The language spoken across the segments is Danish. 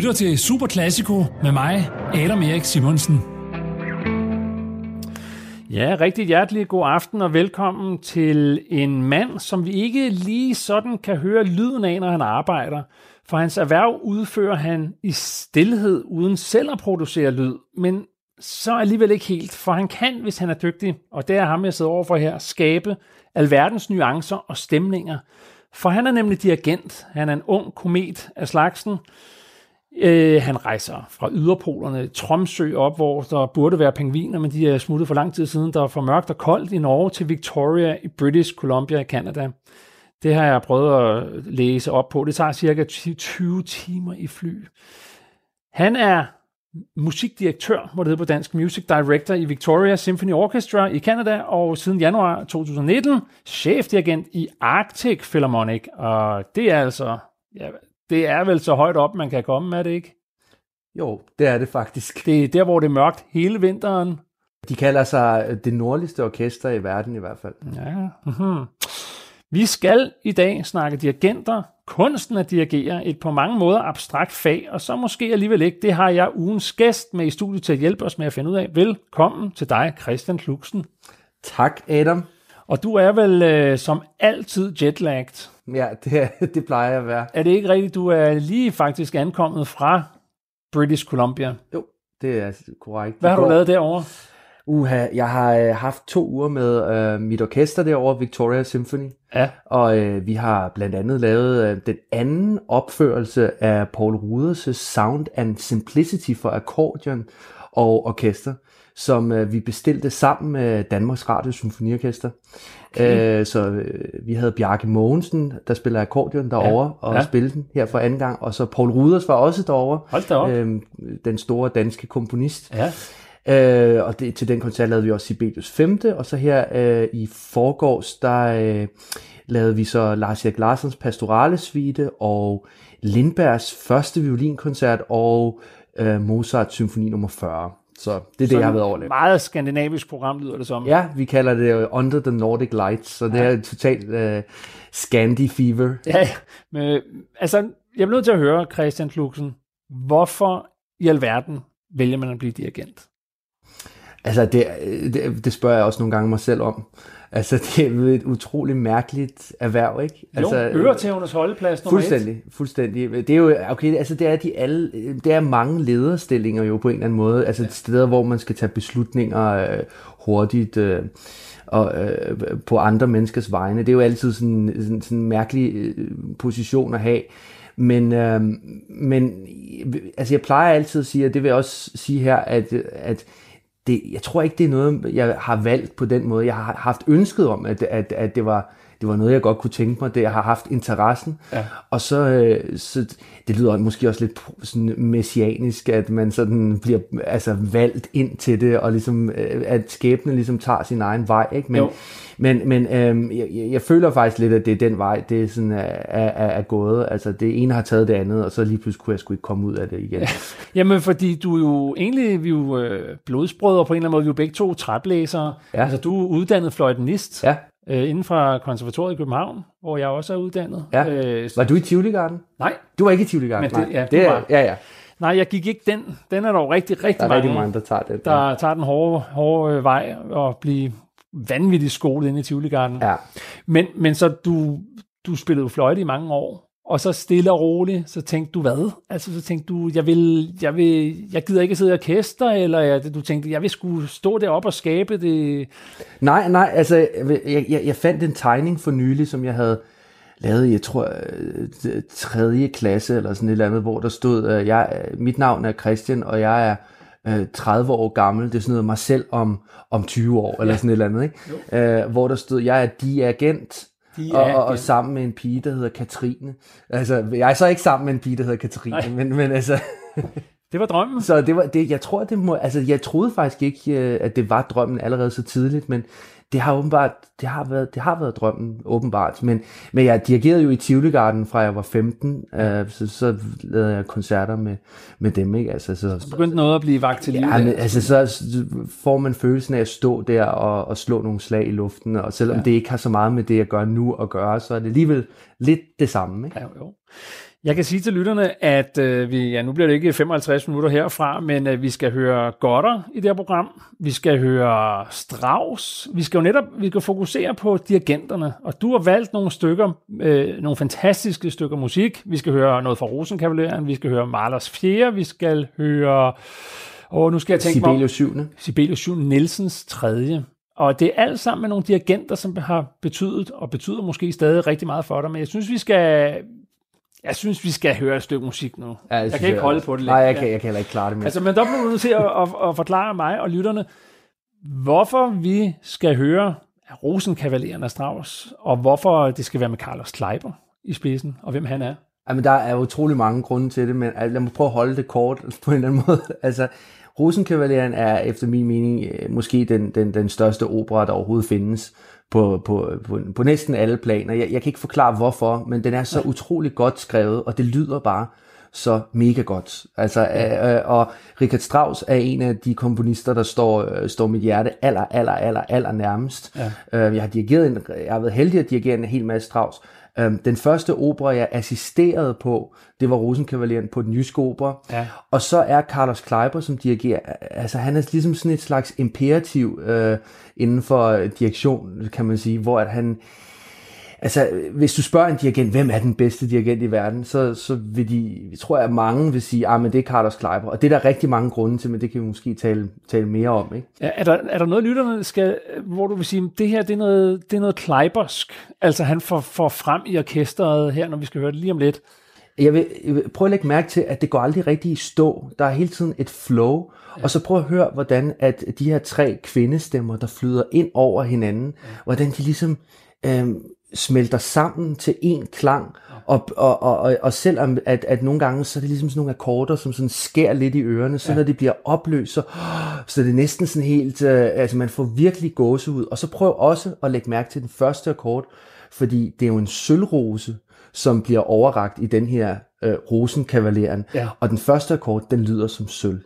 lytter til Super Classico med mig, Adam Erik Simonsen. Ja, rigtig hjertelig god aften og velkommen til en mand, som vi ikke lige sådan kan høre lyden af, når han arbejder. For hans erhverv udfører han i stillhed uden selv at producere lyd, men så alligevel ikke helt, for han kan, hvis han er dygtig, og det er ham, jeg sidder overfor her, skabe alverdens nuancer og stemninger. For han er nemlig dirigent. Han er en ung komet af slagsen. Øh, han rejser fra yderpolerne, Tromsø op, hvor der burde være pingviner, men de er smuttet for lang tid siden. Der er for mørkt og koldt i Norge til Victoria i British Columbia i Canada. Det har jeg prøvet at læse op på. Det tager cirka 20 timer i fly. Han er musikdirektør, må det hedder på dansk, music director i Victoria Symphony Orchestra i Canada, og siden januar 2019 chefdirigent i Arctic Philharmonic, og det er altså, ja, det er vel så højt op, man kan komme, er det ikke? Jo, det er det faktisk. Det er der, hvor det er mørkt hele vinteren. De kalder sig det nordligste orkester i verden i hvert fald. Ja. Mm-hmm. Vi skal i dag snakke dirigenter, kunsten at dirigere, et på mange måder abstrakt fag, og så måske alligevel ikke. Det har jeg ugens gæst med i studiet til at hjælpe os med at finde ud af. Velkommen til dig, Christian Kluksen. Tak, Adam. Og du er vel øh, som altid jetlagd. Ja, det, det plejer at være. Er det ikke rigtigt? Du er lige faktisk ankommet fra British Columbia. Jo, det er korrekt. Hvad har du lavet derovre? Uha, jeg har øh, haft to uger med øh, mit orkester derovre, Victoria Symphony. Ja. Og øh, vi har blandt andet lavet øh, den anden opførelse af Paul Ruders' Sound and Simplicity for akkordeon og orkester, som øh, vi bestilte sammen med Danmarks Radio Symfoniorkester. Okay. Øh, så øh, vi havde Bjarke Mogensen, der spiller akkordeon derovre, ja. og ja. spillede den her for anden gang. Og så Paul Ruders var også derovre. Hold da op. Øh, den store danske komponist. Ja. Øh, og det, til den koncert lavede vi også Sibelius 5. Og så her øh, i forgårs, der øh, lavede vi så Lars Erik Larsens Pastorale Suite og Lindbergs første violinkoncert og øh, Mozart Symfoni nummer 40. Så det er det, jeg har været overlevet. meget skandinavisk program, lyder det som. Ja, vi kalder det Under the Nordic Lights, så det ja. er totalt uh, Scandi fever. Ja, men, altså, jeg bliver nødt til at høre, Christian Kluksen, hvorfor i alverden vælger man at blive dirigent? Altså, det, det, det spørger jeg også nogle gange mig selv om. Altså, det er et utroligt mærkeligt erhverv, ikke? Jo, altså, øretævernes holdeplads nummer fuldstændig, et. Fuldstændig, Det er jo, okay, altså det er de alle, det er mange lederstillinger jo på en eller anden måde. Altså ja. steder, hvor man skal tage beslutninger øh, hurtigt øh, og øh, på andre menneskers vegne. Det er jo altid sådan, sådan, sådan en mærkelig øh, position at have. Men, øh, men altså jeg plejer altid at sige, og det vil jeg også sige her, at, at det, jeg tror ikke, det er noget, jeg har valgt på den måde. Jeg har haft ønsket om, at, at, at det var det var noget, jeg godt kunne tænke mig. Det, jeg har haft interessen. Ja. Og så, øh, så, det lyder måske også lidt sådan messianisk, at man sådan bliver altså, valgt ind til det, og ligesom, øh, at skæbnen ligesom tager sin egen vej. Ikke? Men, Jo. men, men øh, jeg, jeg føler faktisk lidt, at det er den vej, det er, sådan, er, er, er gået. Altså det ene har taget det andet, og så lige pludselig kunne jeg sgu ikke komme ud af det igen. Jamen, fordi du er jo egentlig, vi er jo øh, blodsbrødre på en eller anden måde, vi er jo begge to træblæsere. Ja. Altså, du er uddannet fløjtenist Ja, øh, inden fra konservatoriet i København, hvor jeg også er uddannet. ja. Øh, Var du i Tivoli Garden? Nej, Du var ikke i Tivoli Garden, Men det- nej. ja, det var. ja, ja. nej, jeg gik ikke den. Den er dog rigtig, rigtig Der er mange, rigtig mange, der tager det. der tager den hårde, hårde øh, vej og blive vanvittigt skolet inde i Tivoli Garden. Ja. Men, men så du, du spillede jo fløjte i mange år, og så stille og roligt, så tænkte du hvad? Altså så tænkte du, jeg vil, jeg vil, jeg gider ikke sidde i orkester, eller jeg, du tænkte, jeg vil skulle stå deroppe og skabe det. Nej, nej, altså, jeg, jeg, jeg fandt en tegning for nylig, som jeg havde lavet jeg tror, øh, tredje klasse, eller sådan et eller andet, hvor der stod, øh, jeg, mit navn er Christian, og jeg er øh, 30 år gammel, det er sådan noget mig selv om, om 20 år, eller sådan et eller andet, ikke? Øh, hvor der stod, jeg er diagent, De og, og, og gen- sammen med en pige, der hedder Katrine. Altså, jeg er så ikke sammen med en pige, der hedder Katrine, Nej. men, men altså, Det var drømmen. så det var, det, jeg tror, det må, altså, jeg troede faktisk ikke, øh, at det var drømmen allerede så tidligt, men det har åbenbart, det har været, det har været drømmen, åbenbart. Men, men jeg dirigerede jo i Tivoli Garden fra jeg var 15, øh, så, så lavede jeg koncerter med, med dem, ikke? Altså, så, Begyndte noget at blive vagt til liv. Ja, men, altså, så får man følelsen af at stå der og, og slå nogle slag i luften, og selvom ja. det ikke har så meget med det, jeg gør nu at gøre, så er det alligevel lidt det samme. Ikke? Ja, jo. Jeg kan sige til lytterne, at øh, vi, ja, nu bliver det ikke 55 minutter herfra, men øh, vi skal høre Godder i det her program. Vi skal høre Strauss. Vi skal jo netop vi skal fokusere på dirigenterne. Og du har valgt nogle stykker, øh, nogle fantastiske stykker musik. Vi skal høre noget fra Rosenkavaleren. Vi skal høre Mahlers 4. Vi skal høre... Og nu skal jeg tænke Sibelius 7. Sibelius 7. Nielsens 3. Og det er alt sammen med nogle dirigenter, som har betydet, og betyder måske stadig rigtig meget for dig. Men jeg synes, vi skal, jeg synes, vi skal høre et stykke musik nu. Ja, jeg kan ikke holde på det længere. Nej, jeg kan, jeg kan heller ikke klare det mere. Altså, men der bliver du nødt til at, at, at forklare mig og lytterne, hvorfor vi skal høre Rosenkavaleren af Strauss, og hvorfor det skal være med Carlos Kleiber i spidsen, og hvem han er. Jamen, der er utrolig mange grunde til det, men lad mig prøve at holde det kort på en eller anden måde. Altså, Rosenkavaleren er efter min mening øh, måske den, den, den største opera, der overhovedet findes på, på, på, på næsten alle planer. Jeg, jeg kan ikke forklare hvorfor, men den er så utrolig godt skrevet, og det lyder bare så mega godt. Altså, øh, øh, og Richard Strauss er en af de komponister, der står, øh, står mit hjerte aller, aller, aller, aller nærmest. Ja. Øh, jeg har dirigeret en, jeg har været heldig at dirigere en hel masse Strauss, Øhm, den første opera, jeg assisterede på, det var Rosenkavaleren på den jyske opera. Ja. Og så er Carlos Kleiber, som dirigerer, altså han er ligesom sådan et slags imperativ øh, inden for direktion, kan man sige, hvor at han altså, hvis du spørger en dirigent, hvem er den bedste dirigent i verden, så, så vil de, tror jeg, mange vil sige, ah, men det er Carlos Kleiber. Og det er der rigtig mange grunde til, men det kan vi måske tale, tale mere om. Ikke? Ja, er, der, er der noget, lytterne skal, hvor du vil sige, det her det er noget, det er noget Kleibersk, altså han får, får frem i orkestret her, når vi skal høre det lige om lidt? Jeg vil, jeg vil prøve at lægge mærke til, at det går aldrig rigtig i stå. Der er hele tiden et flow. Ja. Og så prøv at høre, hvordan at de her tre kvindestemmer, der flyder ind over hinanden, ja. hvordan de ligesom øhm, smelter sammen til en klang, og, og, og, og, selvom at, at nogle gange, så er det ligesom sådan nogle akkorder, som sådan skærer lidt i ørerne, så ja. når det bliver opløst, så, så er det næsten sådan helt, øh, altså man får virkelig gåse ud. Og så prøv også at lægge mærke til den første akkord, fordi det er jo en sølvrose, som bliver overragt i den her øh, rosenkavaleren. Ja. Og den første akkord, den lyder som sølv.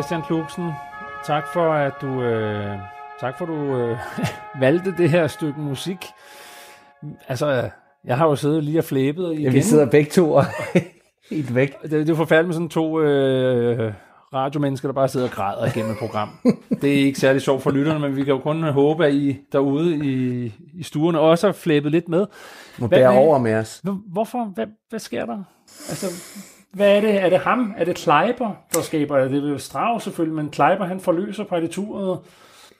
Christian Klugsen. Tak for, at du, øh, tak for, at du øh, valgte det her stykke musik. Altså, jeg har jo siddet lige og flæbet igen. Ja, vi sidder begge to og helt væk. Det, det er forfærdeligt med sådan to øh, radiomennesker, der bare sidder og græder igennem et program. det er ikke særlig sjovt for lytterne, men vi kan jo kun håbe, at I derude i, i stuerne også har flæbet lidt med. Må bære over med os. Hvorfor? Hvad, hvad sker der? Altså, hvad er det? Er det ham? Er det Kleiber, der skaber det? Det er jo Strauss selvfølgelig, men Kleiber han forløser partituret.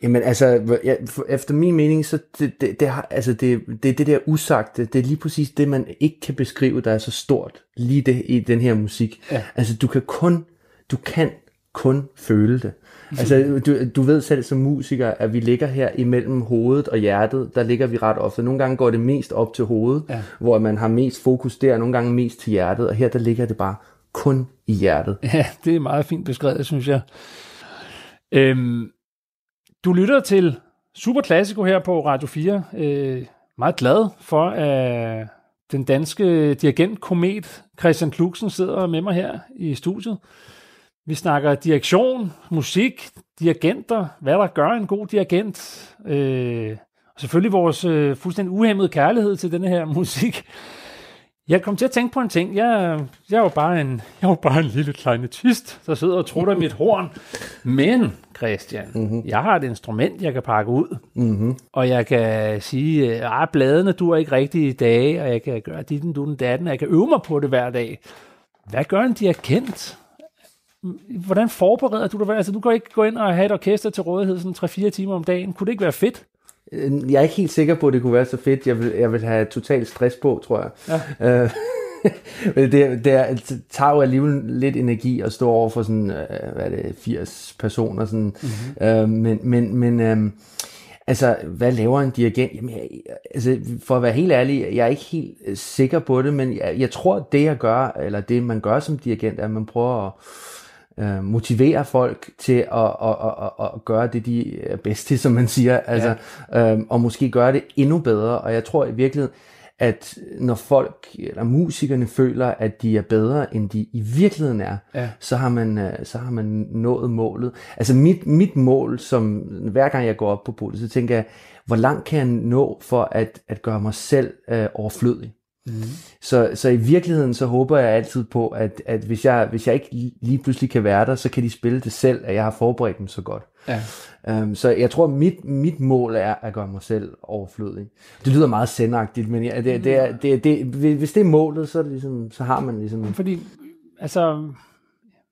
Jamen altså, ja, efter min mening, så det, det, det, har, altså det, det, det der usagte, det er lige præcis det, man ikke kan beskrive, der er så stort, lige det i den her musik. Ja. Altså du kan kun, du kan kun føle det. Altså, du, du ved selv som musiker, at vi ligger her imellem hovedet og hjertet, der ligger vi ret ofte. Nogle gange går det mest op til hovedet, ja. hvor man har mest fokus der, nogle gange mest til hjertet, og her der ligger det bare kun i hjertet. Ja, det er meget fint beskrevet, synes jeg. Øhm, du lytter til Super Classico her på Radio 4. Øh, meget glad for, at den danske dirigent Komet Christian Klugsen sidder med mig her i studiet. Vi snakker direktion, musik, dirigenter, hvad der gør en god dirigent. Øh, og selvfølgelig vores øh, fuldstændig uhemmede kærlighed til denne her musik. Jeg kom til at tænke på en ting. Jeg, jeg er jo bare en, jeg er jo bare en lille kleine twist, der sidder og trutter mit horn. Men, Christian, mm-hmm. jeg har et instrument, jeg kan pakke ud. Mm-hmm. Og jeg kan sige, at ah, bladene du er ikke rigtigt i dag, og jeg kan gøre dit, du den datten, og jeg kan øve mig på det hver dag. Hvad gør en dirigent? Hvordan forbereder du dig? Altså, du kan ikke gå ind og have et orkester til rådighed sådan 3-4 timer om dagen. Kunne det ikke være fedt? Øh, jeg er ikke helt sikker på, at det kunne være så fedt. Jeg vil, jeg vil have total stress på, tror jeg. Ja. Øh, det, det, det tager jo alligevel lidt energi at stå over for sådan, øh, hvad er det, 80 personer. Sådan. Mm-hmm. Øh, men men, men øh, altså, hvad laver en dirigent? Jamen, jeg, altså, for at være helt ærlig, jeg er ikke helt sikker på det, men jeg, jeg tror, det jeg gør, eller det man gør som dirigent, er, at man prøver at øh, motivere folk til at, at, at, at, at gøre det, de er bedst til, som man siger, altså, ja. øh, og måske gøre det endnu bedre. Og jeg tror i virkeligheden, at når folk, eller musikerne føler, at de er bedre, end de i virkeligheden er, ja. så, har man, øh, så har man nået målet. Altså mit, mit mål, som hver gang jeg går op på podiet, så tænker jeg, hvor langt kan jeg nå for at, at gøre mig selv øh, overflødig? Mm. Så, så i virkeligheden så håber jeg altid på, at, at hvis, jeg, hvis jeg ikke lige pludselig kan være der, så kan de spille det selv, at jeg har forberedt dem så godt. Ja. Um, så jeg tror, mit, mit mål er at gøre mig selv overflødig. Det lyder meget sendagtigt, men ja, det, det er, det, det, hvis det er målet, så, er det ligesom, så har man ligesom... Fordi, altså,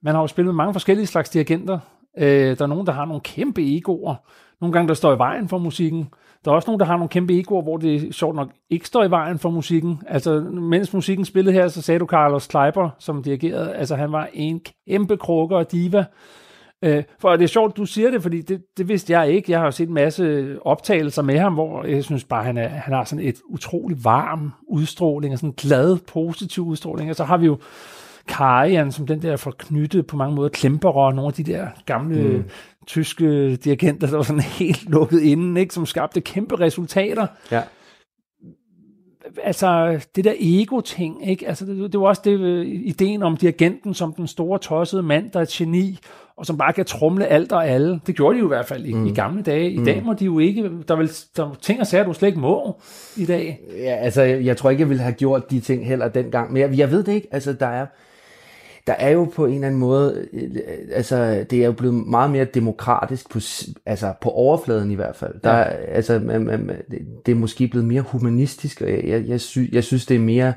man har jo spillet mange forskellige slags dirigenter. Øh, der er nogen, der har nogle kæmpe egoer. Nogle gange, der står i vejen for musikken. Der er også nogen, der har nogle kæmpe egoer, hvor det sjovt nok ikke står i vejen for musikken. Altså, mens musikken spillede her, så sagde du Carlos Kleiber, som dirigerede. Altså, han var en kæmpe krukker og diva. Øh, for det er sjovt, du siger det, fordi det, det vidste jeg ikke. Jeg har jo set en masse optagelser med ham, hvor jeg synes bare, han, er, han har sådan et utrolig varm udstråling, og sådan en glad, positiv udstråling. Og så har vi jo Karian, som den der forknyttede på mange måder klemperer, nogle af de der gamle mm tyske dirigenter, der var sådan helt lukket inden, ikke, som skabte kæmpe resultater. Ja. Altså, det der ego-ting, ikke? Altså, det, det var også det, øh, ideen om dirigenten som den store tossede mand, der er et geni, og som bare kan trumle alt og alle. Det gjorde de jo i hvert fald i, mm. i gamle dage. I mm. dag må de jo ikke, der er vel der er ting og sager, du slet ikke må i dag. Ja, altså, jeg tror ikke, jeg ville have gjort de ting heller dengang, men jeg, jeg ved det ikke. Altså, der er, der er jo på en eller anden måde, øh, altså det er jo blevet meget mere demokratisk, på, altså på overfladen i hvert fald. Der, ja. altså, man, man, det er måske blevet mere humanistisk, og jeg, jeg, jeg, sy, jeg synes, det er mere,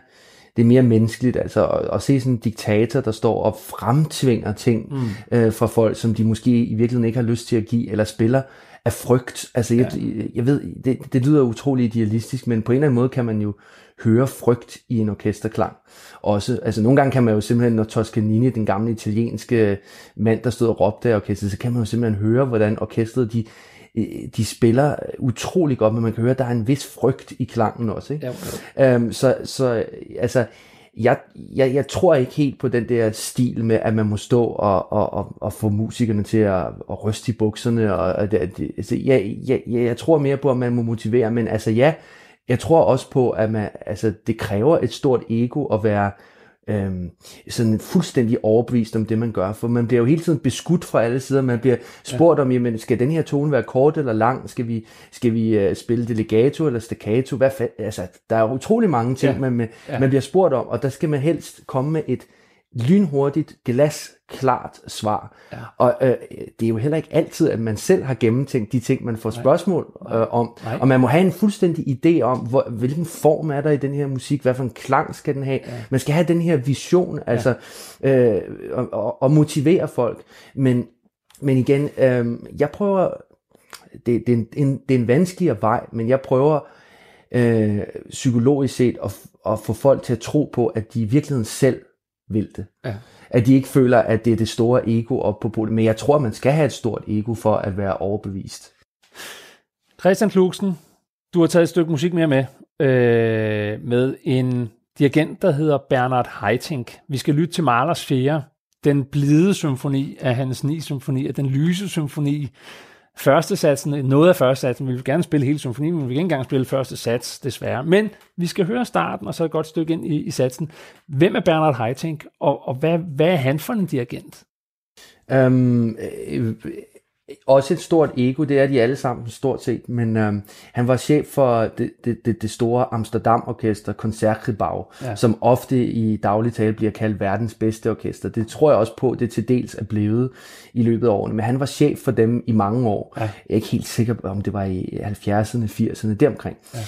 det er mere menneskeligt, altså at, at se sådan en diktator, der står og fremtvinger ting mm. øh, fra folk, som de måske i virkeligheden ikke har lyst til at give, eller spiller af frygt. Altså jeg, ja. jeg ved, det, det lyder utrolig idealistisk, men på en eller anden måde kan man jo høre frygt i en orkesterklang. Også, altså nogle gange kan man jo simpelthen, når Toscanini, den gamle italienske mand, der stod og råbte af orkestret, så kan man jo simpelthen høre, hvordan orkestret, de, de spiller utrolig godt, men man kan høre, at der er en vis frygt i klangen også. Ikke? Ja. Um, så, så altså, jeg, jeg, jeg tror ikke helt på den der stil med, at man må stå og, og, og, og få musikerne til at, at ryste i bukserne. Og, og det, det, altså, jeg, jeg, jeg tror mere på, at man må motivere, men altså ja, jeg tror også på, at man, altså, det kræver et stort ego at være øhm, sådan fuldstændig overbevist om det, man gør. For man bliver jo hele tiden beskudt fra alle sider. Man bliver spurgt ja. om, jamen, skal den her tone være kort eller lang? Skal vi, skal vi uh, spille delegato eller staccato? Hvad fa- altså, der er utrolig mange ting, ja. man, ja. man bliver spurgt om, og der skal man helst komme med et lynhurtigt, glasklart svar. Ja. Og øh, det er jo heller ikke altid, at man selv har gennemtænkt de ting, man får spørgsmål øh, om. Nej. Og man må have en fuldstændig idé om, hvor, hvilken form er der i den her musik, hvad for en klang skal den have. Ja. Man skal have den her vision, altså, ja. øh, og, og, og motivere folk. Men, men igen, øh, jeg prøver, det, det, er en, en, det er en vanskeligere vej, men jeg prøver øh, psykologisk set at, at få folk til at tro på, at de i virkeligheden selv vil det. Ja. At de ikke føler, at det er det store ego op på bordet. Men jeg tror, man skal have et stort ego for at være overbevist. Christian Klugsen, du har taget et stykke musik mere med, øh, med en dirigent, der hedder Bernard Haitink. Vi skal lytte til Mahlers 4, den blide symfoni af hans ni symfonier, den lyse symfoni, første satsen, noget af første satsen, vi vil gerne spille hele symfonien, men vi vil ikke engang spille første sats, desværre. Men vi skal høre starten, og så et godt stykke ind i, i satsen. Hvem er Bernard Haitink, og, og hvad, hvad er han for en dirigent? Um, også et stort ego, det er de alle sammen stort set, men øhm, han var chef for det, det, det, store Amsterdam Orkester, Concertgebouw, ja. som ofte i daglig tale bliver kaldt verdens bedste orkester. Det tror jeg også på, det til dels er blevet i løbet af årene, men han var chef for dem i mange år. Ja. Jeg er ikke helt sikker om det var i 70'erne, 80'erne, deromkring. Ja.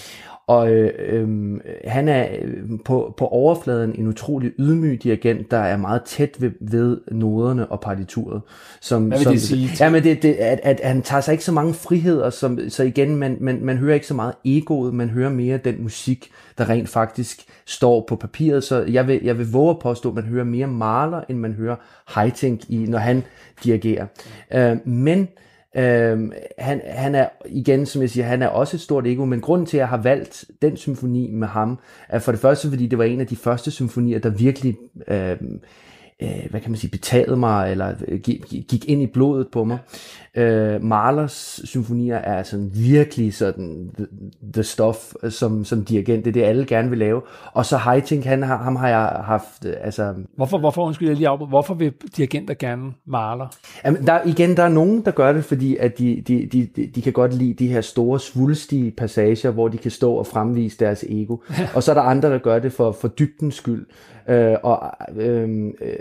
Og øh, øh, han er øh, på, på overfladen en utrolig ydmyg dirigent, der er meget tæt ved, ved noderne og partituret. Som, Hvad vil som, det sige? Ja, men det, det, at, at han tager sig ikke så mange friheder, som, så igen, man, man, man hører ikke så meget egoet, man hører mere den musik, der rent faktisk står på papiret. Så jeg vil, jeg vil våge at påstå, at man hører mere maler, end man hører Haitink, i, når han dirigerer. Øh, men Øhm, han, han er, igen som jeg siger, han er også et stort ego, men grunden til, at jeg har valgt den symfoni med ham, er for det første, fordi det var en af de første symfonier, der virkelig øhm, øh, hvad kan man sige, betagede mig, eller øh, gik ind i blodet på mig. Øh, Mahlers symfonier er sådan virkelig sådan the, the stuff som, som dirigent, det er det alle gerne vil lave. Og så Heiting, han, ham har jeg haft, øh, altså... Hvorfor, hvorfor undskyld, jeg lige op, hvorfor vil dirigenter gerne Mahler? Jamen, der, igen, der er nogen, der gør det, fordi at de, de, de, de kan godt lide de her store svulstige passager, hvor de kan stå og fremvise deres ego. og så er der andre, der gør det for, for dybdens skyld. Øh, og øh, øh,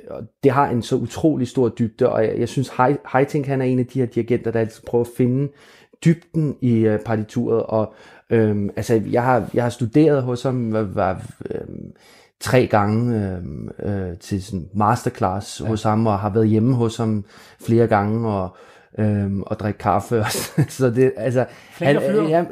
det har en så utrolig stor dybde, og jeg, jeg synes, Heiting han er en af de her dirigenter, der altid prøver at finde dybden i øh, partituret, og øh, altså, jeg har, jeg har studeret hos ham, var, var øh, tre gange øh, øh, til sådan masterclass ja. hos ham, og har været hjemme hos ham flere gange, og øhm, og drikke kaffe. så det, altså, han, ja,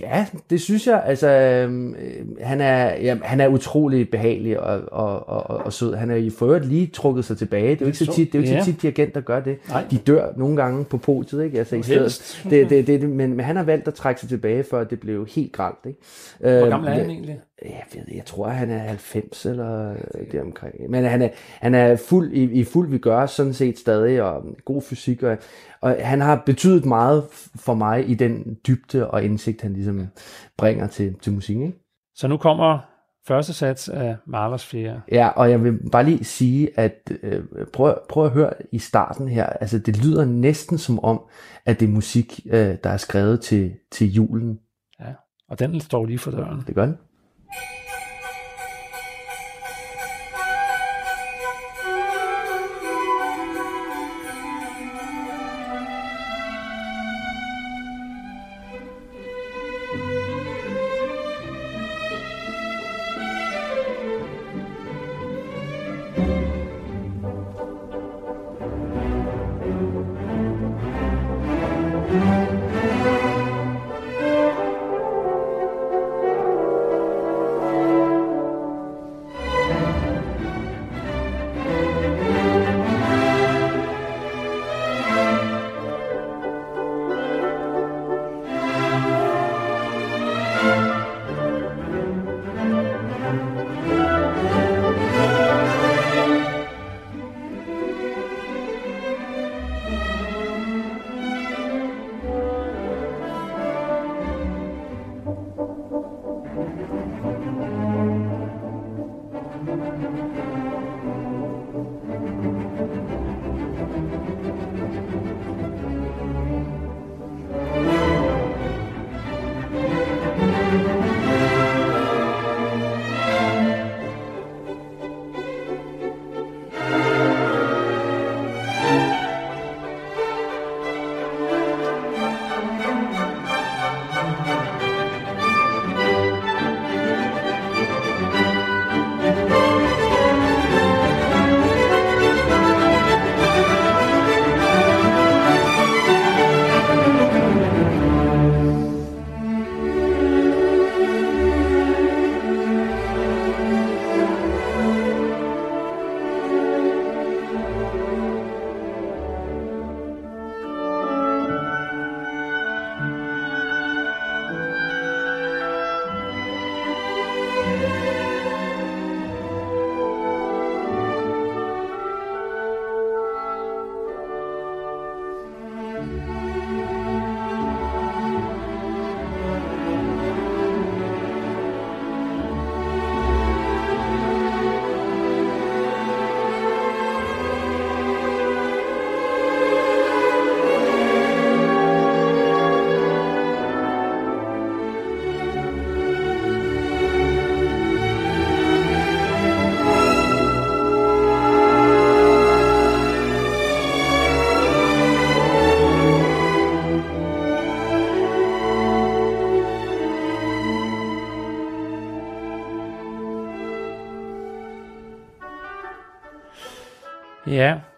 Ja, det synes jeg. Altså, øh, han, er, ja, han er utrolig behagelig og, og, og, og sød. Han er i forøvrigt lige trukket sig tilbage. Det er jo ikke så tit, det er jo ikke ja. så tit dirigenter gør det. Nej. De dør nogle gange på podiet, ikke? Altså, i stedet, det, det, det, men, men han har valgt at trække sig tilbage, før det blev helt gralt. Ikke? Hvor gammel er han egentlig? Jeg ved, jeg tror, han er 90 eller deromkring. Men han er, han er fuld i, i fuld vi gør sådan set stadig, og god fysik, og, og han har betydet meget for mig i den dybde og indsigt, han ligesom bringer til, til musikken. Ikke? Så nu kommer første sats af Mahlers 4. Ja, og jeg vil bare lige sige, at øh, prøv, prøv at høre i starten her, altså det lyder næsten som om, at det er musik, øh, der er skrevet til, til julen. Ja, og den står lige for døren. Det gør den. Ja,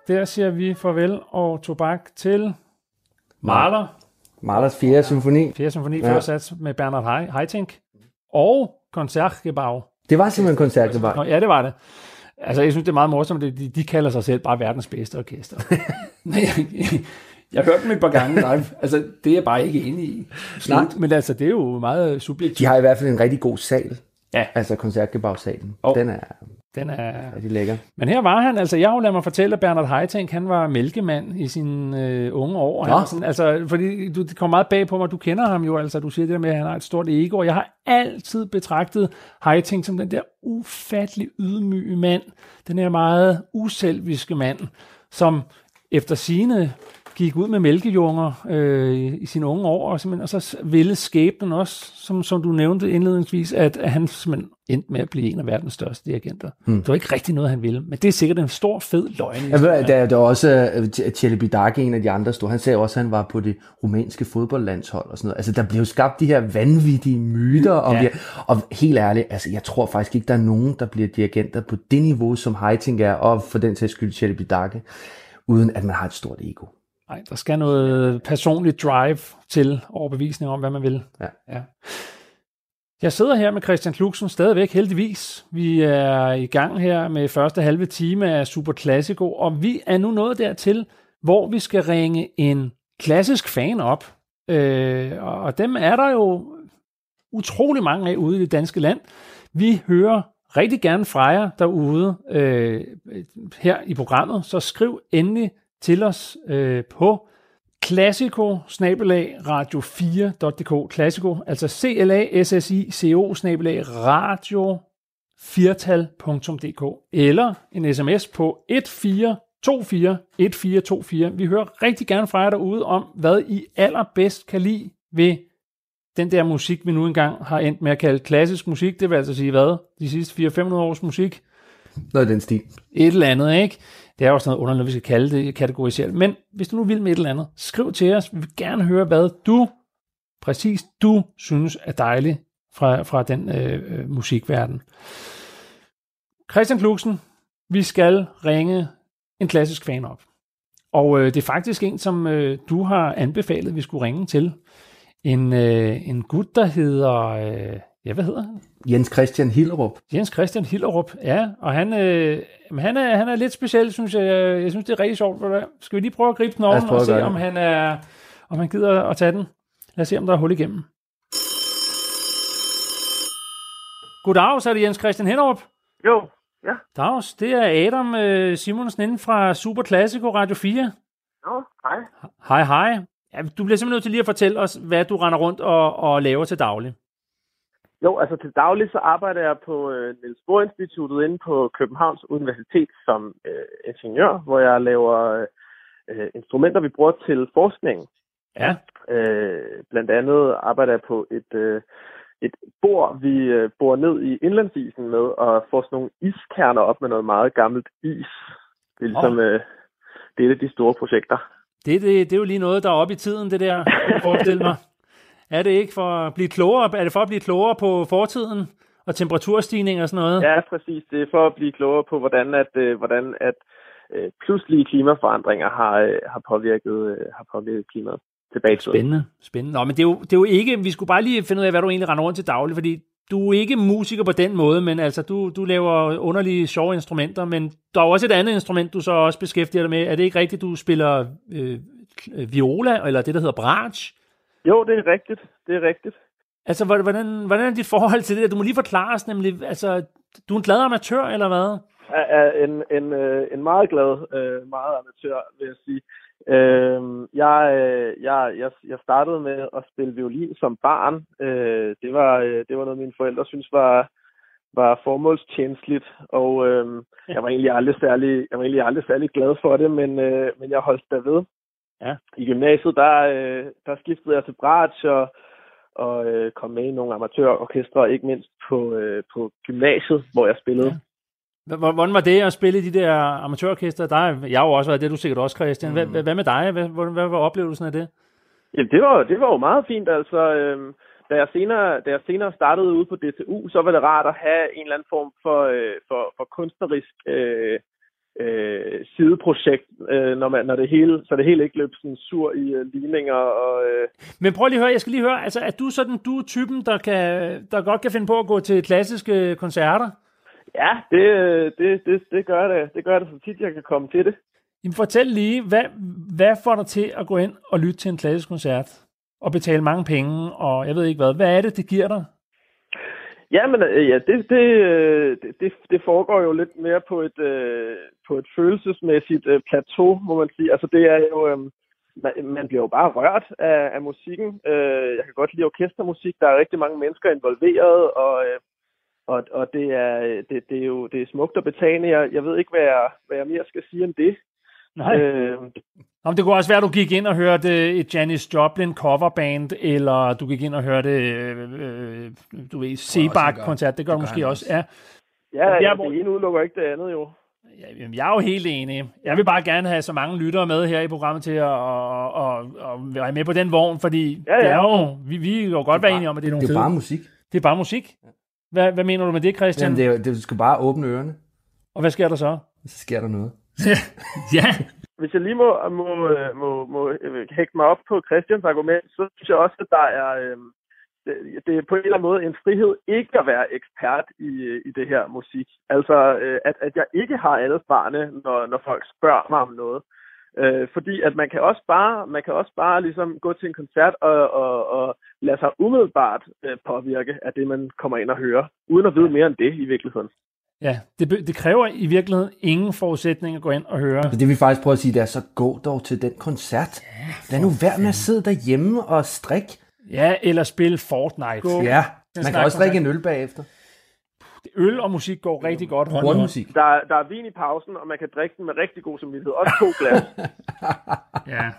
der siger vi farvel og tobak til Mahler. Mahlers 4. symfoni. 4. symfoni, ja. sats med Bernard Haitink. Og Koncertgebau. Det var simpelthen koncertgebau. Nå, ja, det var det. Altså, jeg synes, det er meget morsomt, at de, de kalder sig selv bare verdens bedste orkester. Nej, jeg, jeg har hørt dem et par gange live. Altså, det er jeg bare ikke enig i. Slut. Men altså, det er jo meget subjektivt. De har i hvert fald en rigtig god sal. Ja. Altså koncertgebagssalen. Oh. Den er den er rigtig lækker. Men her var han, altså jeg har jo mig fortælle, at Bernard Haitink, han var mælkemand i sine øh, unge år. Han sådan, altså, fordi du, det kommer meget bag på mig, du kender ham jo, altså du siger det der med, at han har et stort ego, og jeg har altid betragtet Haitink som den der ufattelig ydmyge mand, den her meget uselviske mand, som efter sine gik ud med mælkejunger øh, i sine unge år, og, og så ville skæbnen også, som, som du nævnte indledningsvis, at, at han simpelthen endte med at blive en af verdens største dirigenter. Hmm. Det var ikke rigtig noget, han ville, men det er sikkert en stor, fed løgn. Ja, der, der er også uh, Celebi Darke, en af de andre store, han sagde også, at han var på det rumænske fodboldlandshold og sådan noget. Altså, der blev skabt de her vanvittige myter, og, ja. vi, og helt ærligt, altså, jeg tror faktisk ikke, der er nogen, der bliver dirigenter på det niveau, som Heiting er, og for den sags skyld Celebi Darke, uden at man har et stort ego. Nej, der skal noget personligt drive til overbevisning om, hvad man vil. Ja. ja. Jeg sidder her med Christian Kluksen stadigvæk heldigvis. Vi er i gang her med første halve time af Super Classico, og vi er nu nået dertil, hvor vi skal ringe en klassisk fan op. Øh, og dem er der jo utrolig mange af ude i det danske land. Vi hører rigtig gerne fra jer derude øh, her i programmet, så skriv endelig til os øh, på Classico radio 4.dk. Classico, altså c l a s s i c o radio 4tal.dk eller en sms på 1424 1424. Vi hører rigtig gerne fra jer derude om, hvad I allerbedst kan lide ved den der musik, vi nu engang har endt med at kalde klassisk musik. Det vil altså sige hvad? De sidste 400-500 års musik? Noget i den stil. Et eller andet, ikke? Det er også noget underligt, vi skal kalde det kategoriseret. Men hvis du nu vil med et eller andet, skriv til os. Vi vil gerne høre, hvad du, præcis du, synes er dejligt fra, fra den øh, øh musikverden. Christian Kluksen, vi skal ringe en klassisk fan op. Og øh, det er faktisk en, som øh, du har anbefalet, vi skulle ringe til. En, øh, en gut, der hedder... Øh, ja, hvad hedder han? Jens Christian Hillerup. Jens Christian Hillerup, ja. Og han, øh, han, er, han er lidt speciel, synes jeg. Jeg synes, det er rigtig sjovt. Skal vi lige prøve at gribe den over og se, om han, er, om han gider at tage den? Lad os se, om der er hul igennem. Goddag, så er det Jens Christian Hillerup. Jo, ja. Dags, det er Adam øh, Simonsen inden fra Super Classico Radio 4. Jo, hej. Hej, hej. Ja, du bliver simpelthen nødt til lige at fortælle os, hvad du render rundt og, og laver til daglig. Jo, altså til daglig så arbejder jeg på øh, Niels Bohr Instituttet inde på Københavns Universitet som øh, ingeniør, hvor jeg laver øh, instrumenter, vi bruger til forskning. Ja. Øh, blandt andet arbejder jeg på et, øh, et bor, vi øh, bor ned i indlandsisen med og får sådan nogle iskerner op med noget meget gammelt is. Det er ligesom oh. øh, det er et af de store projekter. Det, det, det er jo lige noget, der er oppe i tiden, det der, forestil mig. Er det ikke for at blive klogere? Er det for at blive klogere på fortiden og temperaturstigning og sådan noget? Ja, præcis. Det er for at blive klogere på, hvordan at, øh, hvordan at øh, pludselige klimaforandringer har, øh, har, påvirket, øh, har påvirket klimaet tilbage Spændende. Spændende. Nå, men det er, jo, det er jo ikke... Vi skulle bare lige finde ud af, hvad du egentlig render rundt til daglig, fordi du er ikke musiker på den måde, men altså, du, du laver underlige, sjove instrumenter, men der er også et andet instrument, du så også beskæftiger dig med. Er det ikke rigtigt, du spiller øh, viola, eller det, der hedder bratsch? Jo, det er rigtigt. Det er rigtigt. Altså, hvordan, hvordan er dit forhold til det? Du må lige forklare os nemlig, altså, du er en glad amatør, eller hvad? Ja, en, en, øh, en meget glad, øh, meget amatør, vil jeg sige. Øh, jeg, jeg, jeg, startede med at spille violin som barn. Det, var, det var noget, mine forældre synes var, var formålstjenestligt, og jeg var egentlig aldrig særlig, jeg var egentlig aldrig særlig glad for det, men, men jeg holdt der ved. Ja. I gymnasiet, der, øh, der skiftede jeg til bratsch og, og øh, kom med i nogle amatørorkestre, ikke mindst på, øh, på gymnasiet, hvor jeg spillede. Ja. Hvordan var det at spille i de der amatørorkester? Der, jeg har jo også været det, du sikkert også, Christian. Hvad, mm. hvad med dig? Hvad, hvad var oplevelsen af det? Ja, det var, det var jo meget fint. Altså, øh, da, jeg senere, da jeg senere startede ude på DTU, så var det rart at have en eller anden form for, øh, for, for kunstnerisk øh, øh, sideprojekt, øh, når, man, når det hele, så det hele ikke løb sådan sur i øh, ligninger. Og, øh... Men prøv lige at høre, jeg skal lige høre, altså er du sådan, du er typen, der, kan, der godt kan finde på at gå til klassiske koncerter? Ja, det, det, det, det gør det. Det gør det så tit, jeg kan komme til det. Jamen fortæl lige, hvad, hvad får dig til at gå ind og lytte til en klassisk koncert? Og betale mange penge, og jeg ved ikke hvad. Hvad er det, det giver dig? Ja, men ja, det, det, det, det foregår jo lidt mere på et, på et følelsesmæssigt plateau, må man sige. Altså det er jo, man bliver jo bare rørt af, af musikken. Jeg kan godt lide orkestermusik. Der er rigtig mange mennesker involveret, og og, og det, er, det, det, er jo det er smukt og betagende. Jeg, jeg ved ikke, hvad jeg, hvad jeg mere skal sige om det. Nej. Øh, Om det kunne også være, at du gik ind og hørte et Janis Joplin coverband, eller du gik ind og hørte, øh, du ved, Sebak-koncert. Det gør du måske også. også. Ja, ja, ja det ene udelukker ikke det andet jo. Ja, jeg er jo helt enig. Jeg vil bare gerne have så mange lyttere med her i programmet til at, at, at, at være med på den vogn, fordi ja, ja. Det er jo, vi, vi kan jo godt være enige om, at det er nogle Det er bare musik. Det er bare musik. Hvad, hvad mener du med det, Christian? Jamen, det, er, det, du skal bare åbne ørerne. Og hvad sker der så? Så sker der noget. ja. Hvis jeg lige må, må, øh, må, må øh, hægte mig op på Christians argument, så synes jeg også, at der er, øh, det, det er på en eller anden måde en frihed ikke at være ekspert i, øh, i det her musik. Altså, øh, at, at jeg ikke har alle svarene, når, når folk spørger mig om noget. Øh, fordi at man kan også bare, man kan også bare ligesom gå til en koncert og, og, og lade sig umiddelbart øh, påvirke af det, man kommer ind og hører, uden at vide mere end det i virkeligheden. Ja, det, det kræver i virkeligheden ingen forudsætning at gå ind og høre. Så det vi faktisk prøver at sige, det er så gå dog til den koncert. Ja, Lad nu være med at sidde derhjemme og strik. Ja, eller spille Fortnite. Gå. Ja, man kan også drikke en øl bagefter. Øl og musik går rigtig godt hånd i musik. Der, der er vin i pausen, og man kan drikke den med rigtig god samvittighed. Også to glas. ja.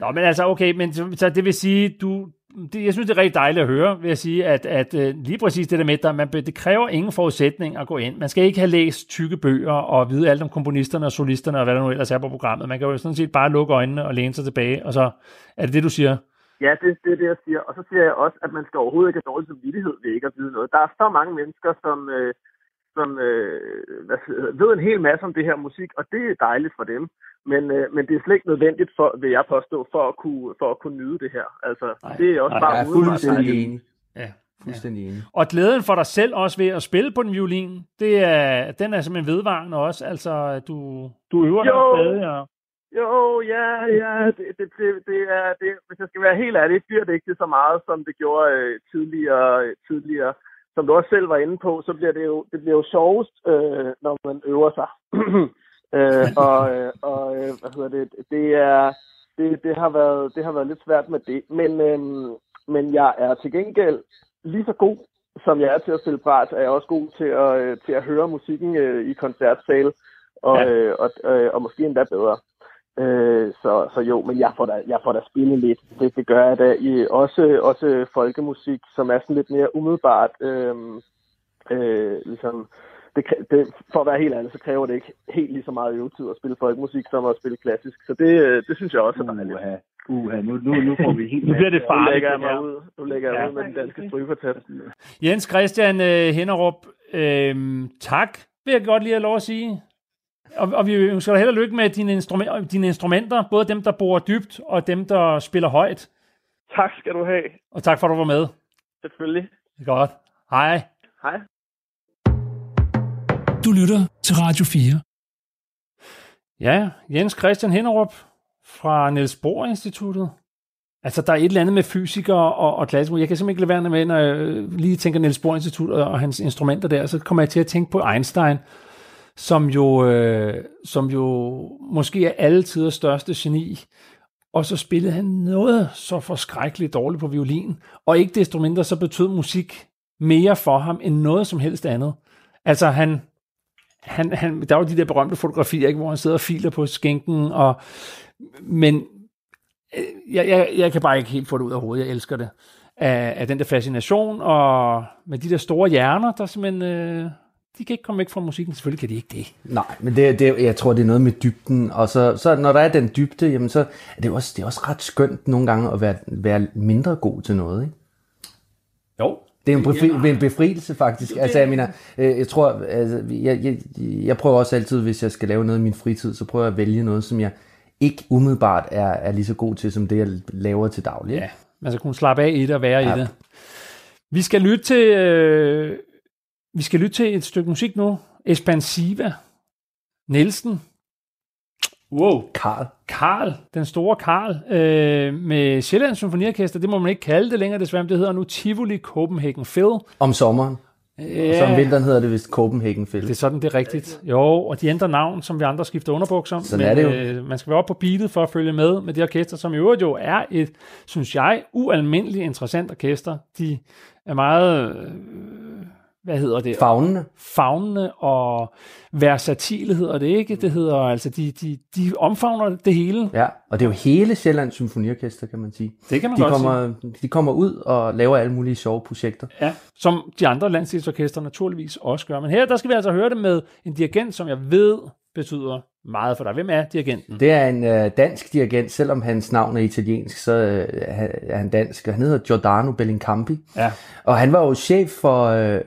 Nå, men altså, okay, men så, så det vil sige, du, det, jeg synes, det er rigtig dejligt at høre, vil jeg sige, at, at øh, lige præcis det der med, at man, det kræver ingen forudsætning at gå ind. Man skal ikke have læst tykke bøger og vide alt om komponisterne og solisterne og hvad der nu ellers er på programmet. Man kan jo sådan set bare lukke øjnene og læne sig tilbage, og så er det det, du siger? Ja, det, det er det, jeg siger. Og så siger jeg også, at man skal overhovedet ikke have dårlig samvittighed ved ikke at vide noget. Der er så mange mennesker, som, øh, som øh, hvad, ved en hel masse om det her musik, og det er dejligt for dem. Men, øh, men det er slet ikke nødvendigt, for, vil jeg påstå, for at kunne, for at kunne nyde det her. Altså, Ej, det er også bare... Jeg er fuldstændig enig. Ja, fuldstændig ja. enig. Og glæden for dig selv også ved at spille på den violin, det er, den er simpelthen vedvarende også. Altså, du, du øver dig stadig. Og... Jo, ja, ja, det, det, det, det er, det, hvis jeg skal være helt ærlig, bliver det ikke så meget, som det gjorde øh, tidligere, tidligere. Som du også selv var inde på, så bliver det jo, det bliver jo sjovest, øh, når man øver sig. øh, og øh, og øh, hvad hedder det, det er, det, det, har været, det har været lidt svært med det. Men, øh, men jeg er til gengæld lige så god, som jeg er til at spille bræt, er jeg også god til at, øh, til at høre musikken øh, i koncertsale, og, ja. øh, og, øh, og måske endda bedre. Øh, så, så jo, men jeg får da, jeg får da spillet lidt. Det, det gør jeg da. I, også, også folkemusik, som er sådan lidt mere umiddelbart. Øh, øh, ligesom, det, det, for at være helt ærlig, så kræver det ikke helt lige så meget øvetid at spille folkemusik, som at spille klassisk. Så det, det synes jeg også er dejligt. Uha, uha. Nu, nu, nu får vi helt... nu bliver det farligt. Nu lægger jeg mig ud, nu lægger jeg ja. ud med den danske strygepartat. Jens Christian uh, Hennerup, øh, tak vil jeg godt lige have lov at sige. Og, og vi ønsker dig held og lykke med dine, instrumenter, dine instrumenter, både dem, der bor dybt, og dem, der spiller højt. Tak skal du have. Og tak for, at du var med. Selvfølgelig. Godt. Hej. Hej. Du lytter til Radio 4. Ja, Jens Christian Hinderup fra Niels Bohr Instituttet. Altså, der er et eller andet med fysikere og, og klassiker. Jeg kan simpelthen ikke lade være med, når jeg lige tænker Niels Bohr Institut og, og hans instrumenter der, så kommer jeg til at tænke på Einstein som jo, øh, som jo måske er alle tiders største geni. Og så spillede han noget så forskrækkeligt dårligt på violin. Og ikke desto mindre, så betød musik mere for ham end noget som helst andet. Altså han, han, han der var de der berømte fotografier, ikke, hvor han sidder og filer på skænken, og, men øh, jeg, jeg, jeg kan bare ikke helt få det ud af hovedet. Jeg elsker det. Af, af den der fascination, og med de der store hjerner, der simpelthen... Øh, de kan ikke komme væk fra musikken. Selvfølgelig kan de ikke det. Nej, men det, det, jeg tror, det er noget med dybden. Og så, så når der er den dybde, jamen så er det også, det er også ret skønt nogle gange at være, være mindre god til noget. Ikke? Jo, Det er en, befri, en befrielse faktisk. Altså, jeg mener, øh, jeg tror, altså, jeg, jeg, jeg prøver også altid, hvis jeg skal lave noget i min fritid, så prøver jeg at vælge noget, som jeg ikke umiddelbart er, er lige så god til, som det, jeg laver til daglig. Ja, man skal kunne slappe af i det og være ja. i det. Vi skal lytte til, øh, vi skal lytte til et stykke musik nu. Espansiva. Nielsen. Wow. Karl. Karl, den store Karl, øh, med Sjællands Symfoniorkester, det må man ikke kalde det længere desværre, det hedder nu Tivoli Copenhagen Phil. Om sommeren. Ja. Og så om vinteren hedder det vist Copenhagen Phil. Det er sådan, det er rigtigt. Jo, og de ændrer navn, som vi andre skifter underbukser. Sådan men, er det jo. Øh, man skal være op på beatet for at følge med med det orkester, som i øvrigt jo er et, synes jeg, ualmindeligt interessant orkester. De er meget... Øh, hvad hedder det? Fagnende. Fagnende og versatile hedder det ikke. Det hedder altså, de, de, de omfavner det hele. Ja, og det er jo hele Sjællands Symfoniorkester, kan man sige. Det kan man de godt kommer, sige. De kommer ud og laver alle mulige sjove projekter. Ja, som de andre landsdelsorkester naturligvis også gør. Men her, der skal vi altså høre det med en dirigent, som jeg ved betyder meget for dig. Hvem er dirigenten? Det er en øh, dansk dirigent, selvom hans navn er italiensk, så øh, er han dansk. Han hedder Giordano Bellincampi. Ja. Og han var jo chef for, øh,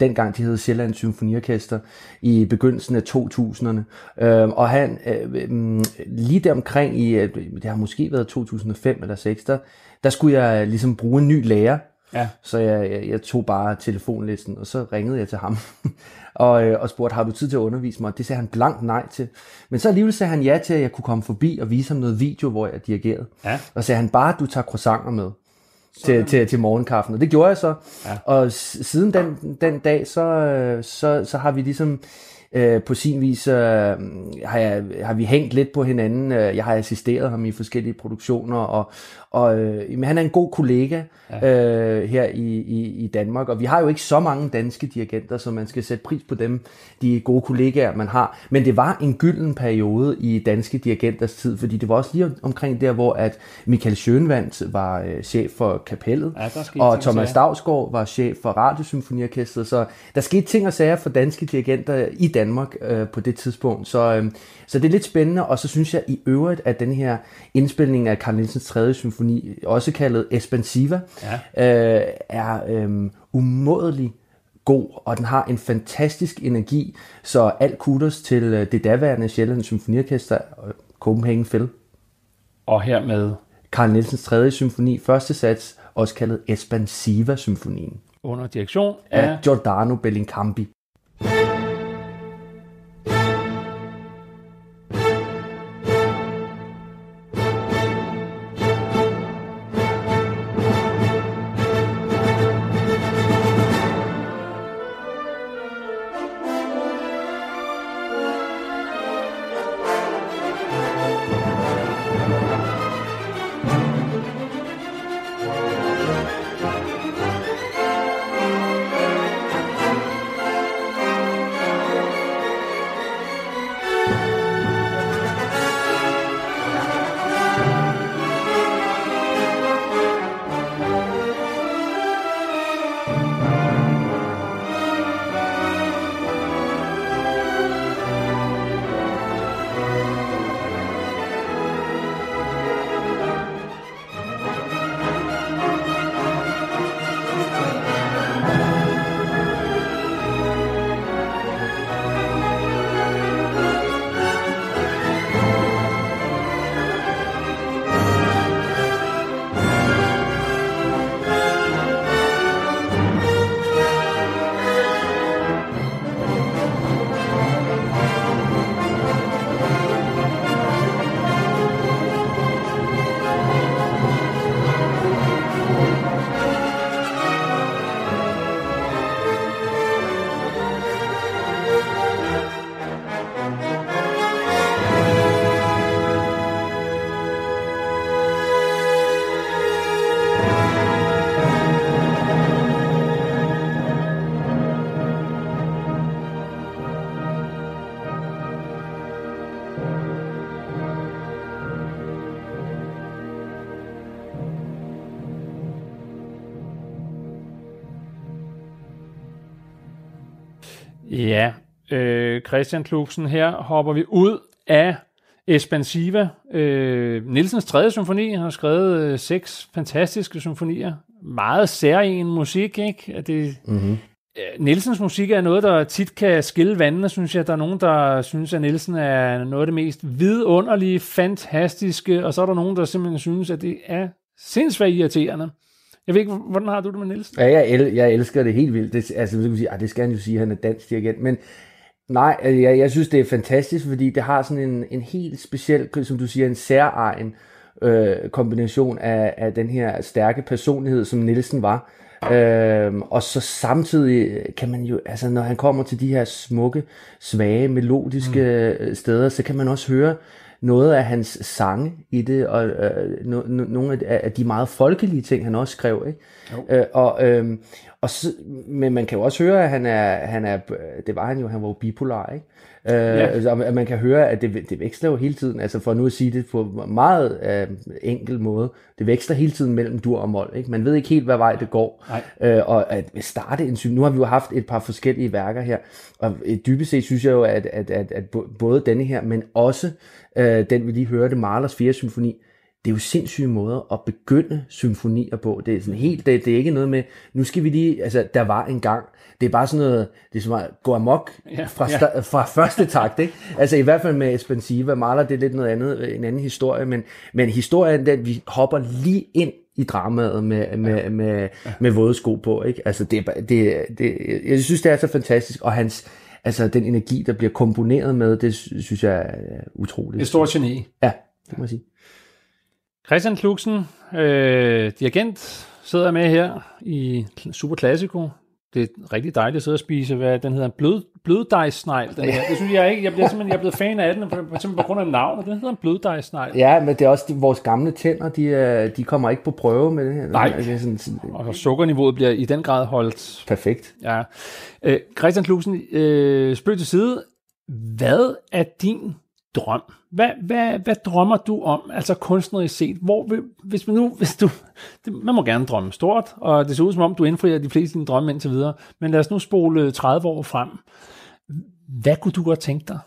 dengang de hed Sjællands Symfoniorkester, i begyndelsen af 2000'erne. Øh, og han, øh, øh, lige der omkring i, øh, det har måske været 2005 eller 2006, der, der skulle jeg ligesom bruge en ny lærer. Ja. Så jeg, jeg, jeg tog bare telefonlisten, og så ringede jeg til ham og, øh, og spurgte, har du tid til at undervise mig? Det sagde han blankt nej til. Men så alligevel sagde han ja til, at jeg kunne komme forbi og vise ham noget video, hvor jeg dirigerede. Ja. Og sagde han bare, du tager croissanter med til, til, til morgenkaffen. Og det gjorde jeg så. Ja. Og siden den, den dag, så, øh, så, så har vi ligesom øh, på sin vis øh, har, jeg, har vi hængt lidt på hinanden. Øh, jeg har assisteret ham i forskellige produktioner, og, og øh, men han er en god kollega ja. øh, her i, i, i Danmark, og vi har jo ikke så mange danske dirigenter, så man skal sætte pris på dem, de gode kollegaer, man har. Men det var en gylden periode i danske dirigenters tid, fordi det var også lige omkring der, hvor at Michael Schönwandt var øh, chef for kapellet, ja, og Thomas Dagsgaard var chef for Radiosymfoniorkestret, så der skete ting og sager for danske dirigenter i Danmark øh, på det tidspunkt, så, øh, så det er lidt spændende, og så synes jeg i øvrigt, at den her indspilning af Carl Nielsens 3. symfoni, også kaldet Espansiva, ja. øh, er øh, umådelig god, og den har en fantastisk energi, så alt kudos til øh, det daværende Sjællands Symfoniorkester, Copenhagen Phil. Og hermed Carl Nielsens 3. symfoni, første sats, også kaldet Espansiva-symfonien. Under direktion af, af Giordano Bellincampi. Ja, øh, Christian Kluksen, her hopper vi ud af Espansiva. Øh, Nielsens tredje symfoni, han har skrevet øh, seks fantastiske symfonier, meget særlig musik, ikke? Det, mm-hmm. Nielsens musik er noget, der tit kan skille vandene, synes jeg. Der er nogen, der synes, at Nielsen er noget af det mest vidunderlige, fantastiske, og så er der nogen, der simpelthen synes, at det er sindssygt irriterende. Jeg ved ikke, hvordan har du det med Nielsen? Ja, jeg, el- jeg elsker det helt vildt. Det, altså, det, sige, ah, det skal han jo sige, at han er dansk dirigent, men nej, altså, jeg, jeg synes, det er fantastisk, fordi det har sådan en, en helt speciel, som du siger, en særegen øh, kombination af, af den her stærke personlighed, som Nielsen var, Øhm, og så samtidig kan man jo, altså når han kommer til de her smukke, svage, melodiske mm. steder, så kan man også høre noget af hans sange i det, og øh, no, no, nogle af, de meget folkelige ting, han også skrev. Ikke? Øh, og, øh, og så, men man kan jo også høre, at han er, han er, det var han jo, han var jo bipolar, ikke? Øh, ja. altså, at man kan høre, at det, det veksler jo hele tiden, altså for nu at sige det på meget øh, enkel måde, det veksler hele tiden mellem dur og mol, ikke? Man ved ikke helt, hvad vej det går. Øh, og at starte en nu har vi jo haft et par forskellige værker her, og dybest set synes jeg jo, at, at, at, at både denne her, men også øh, den vi lige hørte, Mahlers 4. symfoni, det er jo sindssyge måder at begynde symfonier på. Det er sådan helt, det, det er ikke noget med, nu skal vi lige, altså der var en gang, det er bare sådan noget, det er som at gå amok fra, ja. fra første takt, ikke? Altså i hvert fald med Espensiva, Mahler, det er lidt noget andet, en anden historie, men, men historien, den, vi hopper lige ind i dramaet med, med, ja. med, ja. med våde sko på, ikke? Altså det, det, det, jeg synes, det er så fantastisk, og hans, altså den energi, der bliver komponeret med, det synes jeg er utroligt. Et stort geni. Ja, det må jeg sige. Christian Kluksen, øh, dirigent, sidder med her i Super Classico. Det er rigtig dejligt at sidde og spise, hvad den hedder, blød, bløddejsnegl, den her. Det synes jeg ikke, jeg bliver simpelthen, jeg er blevet fan af den, simpelthen på grund af navnet, den hedder en bløddejsnegl. Ja, men det er også de, vores gamle tænder, de, de kommer ikke på prøve med det her. Nej, det er sådan, og sukkerniveauet bliver i den grad holdt. Perfekt. Ja. Øh, Christian Kluksen, øh, spørg til side, hvad er din drøm? Hvad, hvad, hvad drømmer du om, altså kunstnerisk set? Hvor, hvis man nu, hvis du, det, man må gerne drømme stort, og det ser ud som om, du indfrier de fleste dine drømme indtil videre, men lad os nu spole 30 år frem. Hvad kunne du godt tænke dig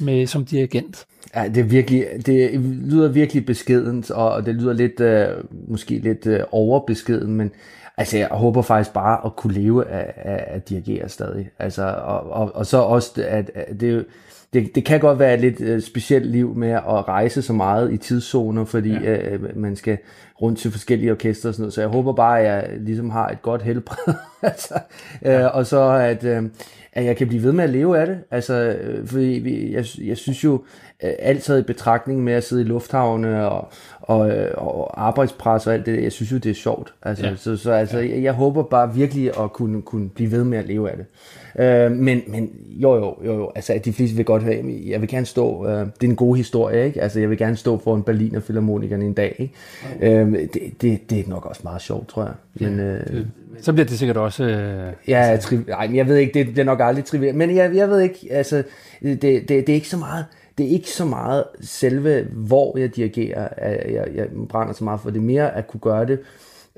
med, som dirigent? Ja, det, er virkelig, det lyder virkelig beskedent, og det lyder lidt, øh, måske lidt øh, overbeskeden, men altså, jeg håber faktisk bare at kunne leve af, af at dirigere stadig. Altså, og, og, og så også, at, at det det, det kan godt være et lidt øh, specielt liv med at rejse så meget i tidszoner, fordi ja. øh, man skal rundt til forskellige orkester og sådan noget. Så jeg håber bare, at jeg ligesom har et godt helbred. altså, øh, og så at, øh, at jeg kan blive ved med at leve af det. Altså, øh, fordi vi, jeg, jeg synes jo, øh, altid i betragtning med at sidde i lufthavne og, og, øh, og arbejdspres og alt det, jeg synes jo, det er sjovt. Altså, ja. Så, så altså, jeg, jeg håber bare virkelig at kunne, kunne blive ved med at leve af det. Øh, men, men jo, jo, jo, jo, altså de fleste vil godt høre, jeg vil gerne stå, øh, det er en god historie, ikke? Altså jeg vil gerne stå for en Berliner Philharmonikerne en dag, ikke? Okay. Øh, det, det, det er nok også meget sjovt, tror jeg. Men, øh, det, så bliver det sikkert også... Øh, ja, tri- ej, men jeg ved ikke, det, det er nok aldrig trivielt, men jeg, jeg ved ikke, altså det, det, det er ikke så meget, det er ikke så meget selve, hvor jeg dirigerer, at jeg, jeg brænder så meget for. Det er mere at kunne gøre det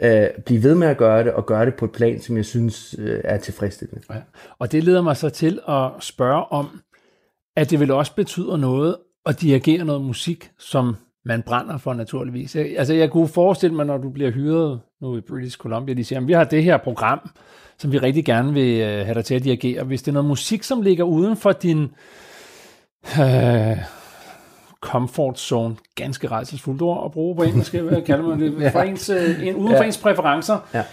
øh, blive ved med at gøre det, og gøre det på et plan, som jeg synes øh, er tilfredsstillende. Ja. Og det leder mig så til at spørge om, at det vel også betyder noget at dirigere noget musik, som man brænder for naturligvis. Jeg, altså jeg kunne forestille mig, når du bliver hyret nu i British Columbia, de siger, at vi har det her program, som vi rigtig gerne vil øh, have dig til at dirigere. Hvis det er noget musik, som ligger uden for din øh, comfort zone, ganske rejselsfuldt ord at bruge på engelsk, kalder man det, for ens, øh, en, uden for ja. ens præferencer, ja.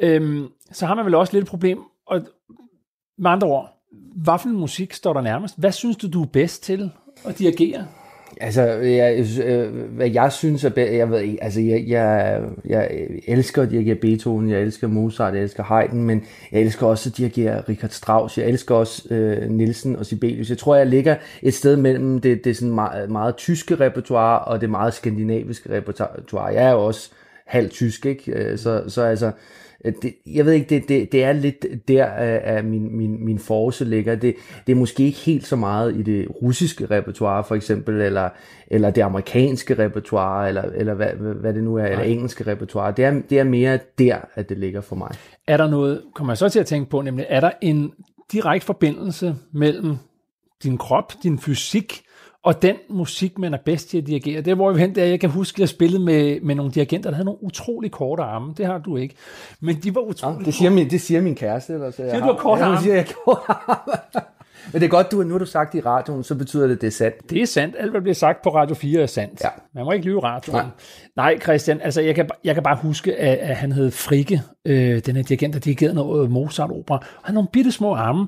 øhm, så har man vel også lidt et problem, og med andre ord, hvad for musik står der nærmest? Hvad synes du, du er bedst til at dirigere? Altså, jeg, øh, hvad jeg synes er bedre, jeg ved ikke, altså, jeg, jeg, jeg elsker at dirigere Beethoven, jeg elsker Mozart, jeg elsker Haydn, men jeg elsker også at dirigere Richard Strauss, jeg elsker også øh, Nielsen og Sibelius. Jeg tror, jeg ligger et sted mellem det, det sådan meget, meget tyske repertoire og det meget skandinaviske repertoire. Jeg er jo også halvt tysk, ikke? Øh, så, så altså, Øh, det, jeg ved ikke, det, det, det er lidt der, at min, min, min force ligger. Det, det er måske ikke helt så meget i det russiske repertoire, for eksempel, eller, eller det amerikanske repertoire, eller, eller hvad, hvad det nu er, Nej. eller engelske repertoire. Det er, det er mere der, at det ligger for mig. Er der noget, kommer jeg så til at tænke på, nemlig, er der en direkte forbindelse mellem din krop, din fysik, og den musik, man er bedst til at dirigere. Det er, hvor vi hen, der jeg kan huske, at jeg spillede med, med nogle dirigenter, der havde nogle utrolig korte arme. Det har du ikke. Men de var utrolig ja, det, siger min, det siger min kæreste. Eller, så jeg siger, har, du har korte arme? Ja, siger, jeg korte arme. Men det er godt, du, nu har du sagt i radioen, så betyder det, at det er sandt. Det er sandt. Alt, hvad bliver sagt på Radio 4 er sandt. Ja. Man må ikke lyve radioen. Nej. Nej, Christian, altså jeg kan, jeg kan bare huske, at, at han hed Frikke, øh, den her dirigent, der dirigerede noget Mozart-opera. Han havde nogle bitte små arme,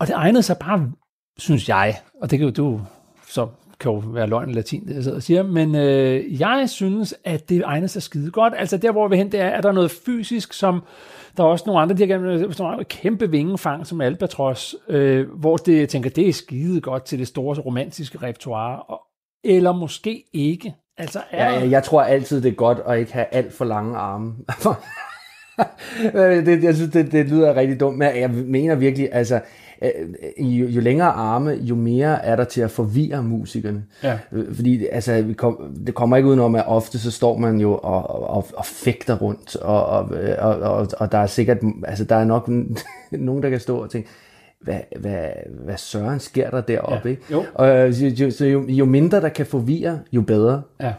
og det egnede sig bare, synes jeg, og det kan jo du så kan jo være løgn latin, det jeg sidder og siger, men øh, jeg synes, at det egner sig skide godt. Altså der, hvor vi hen, det er, at der er noget fysisk, som der er også nogle andre som har kæmpe vingefang som Albatros, øh, hvor det, jeg tænker, det er skide godt til det store romantiske repertoire, og, eller måske ikke. Altså, er... ja, jeg tror altid, det er godt at ikke have alt for lange arme. det, jeg synes, det, det lyder rigtig dumt, men jeg mener virkelig, altså, jo, jo længere arme, jo mere er der til at forvirre musikerne. Ja. Fordi altså, vi kom, det kommer ikke udenom, at ofte så står man jo og, og, og fægter rundt, og, og, og, og, og der er sikkert, altså der er nok nogen, der kan stå og tænke, hvad, hvad, hvad søren sker der deroppe? Ja. Ikke? Jo. Og, jo, så jo, jo mindre der kan forvirre, jo bedre. Ja.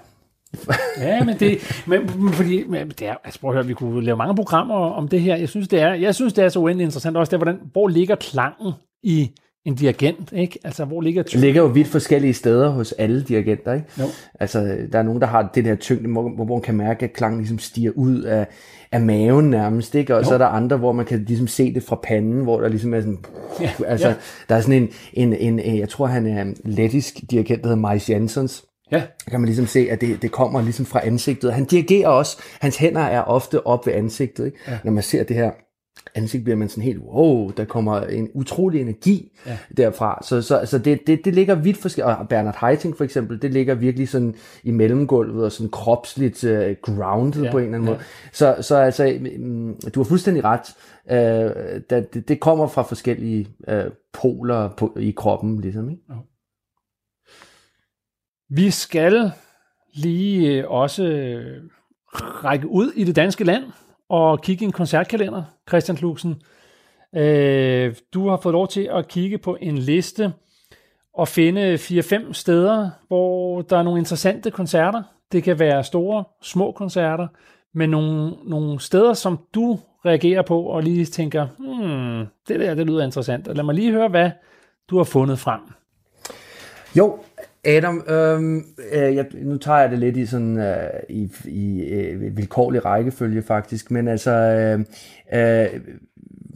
Ja, men det, men, fordi, men det er, altså prøv at høre, vi kunne lave mange programmer om det her. Jeg synes, det er, jeg synes, det er så uendelig interessant også, det, hvordan, hvor ligger klangen i en dirigent, ikke? Altså, hvor ligger Det ligger jo vidt forskellige steder hos alle dirigenter, ikke? Jo. Altså, der er nogen, der har det der tyngde, hvor, hvor man kan mærke, at klangen ligesom stiger ud af, af maven nærmest, ikke? Og jo. så er der andre, hvor man kan ligesom se det fra panden, hvor der ligesom er sådan... Ja, altså, ja. der er sådan en, en, en, jeg tror, han er en lettisk dirigent, der hedder Majs Jansons, Ja. Der kan man ligesom se, at det, det kommer ligesom fra ansigtet. Han dirigerer også. Hans hænder er ofte op ved ansigtet. Ikke? Ja. Når man ser det her ansigt, bliver man sådan helt, wow, der kommer en utrolig energi Ja. derfra. Så, så, så det, det, det ligger vidt forskelligt. Og Bernard Haitink for eksempel, det ligger virkelig sådan i mellemgulvet og sådan kropsligt uh, grounded Ja, på en eller anden ja. måde. Så, så altså, mm, du har fuldstændig ret. Uh, det, det kommer fra forskellige uh, poler på, i kroppen, ligesom. Ikke? Vi skal lige øh, også øh, række ud i det danske land og kigge i en koncertkalender, Christian Klusen. Øh, du har fået lov til at kigge på en liste og finde 4-5 steder, hvor der er nogle interessante koncerter. Det kan være store, små koncerter, men nogle, nogle steder, som du reagerer på og lige tænker, hmm, det der, det lyder interessant. Og lad mig lige høre, hvad du har fundet frem. Jo, Adam, øhm, øh, jeg, nu tager jeg det lidt i sådan øh, i, i øh, vilkårlig rækkefølge faktisk, men altså øh, øh,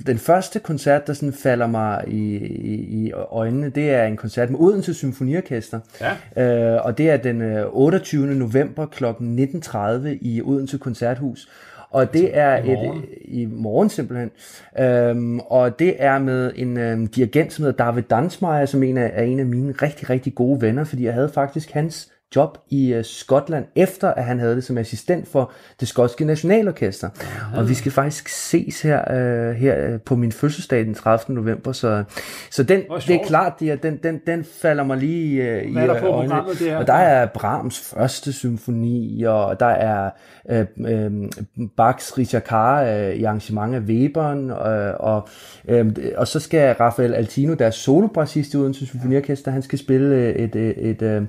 den første koncert, der sådan falder mig i, i, i øjnene, det er en koncert med Odense Symfoniorkester, Ja. øh, og det er den øh, 28. november kl. 19.30 i Odense Koncerthus. Og det er i morgen. et i morgen simpelthen. Øhm, og det er med en øhm, dirigent, som hedder David Dansmeyer, som en af, er en af mine rigtig, rigtig gode venner, fordi jeg havde faktisk hans job i uh, Skotland, efter at han havde det som assistent for det skotske nationalorkester. Og vi skal faktisk ses her, uh, her uh, på min fødselsdag den 30. november, så, så den, det er klart, det er, den, den, den falder mig lige i Hvad er der på øjnene. programmet der? Og der er Brahms første symfoni, og der er øh, øh, Bachs Ricercar øh, i arrangement af Webern, øh, og, øh, og så skal Rafael Altino, der er solobrassist i Odense Symfoniorkester, han skal spille øh, et, et, et, øh,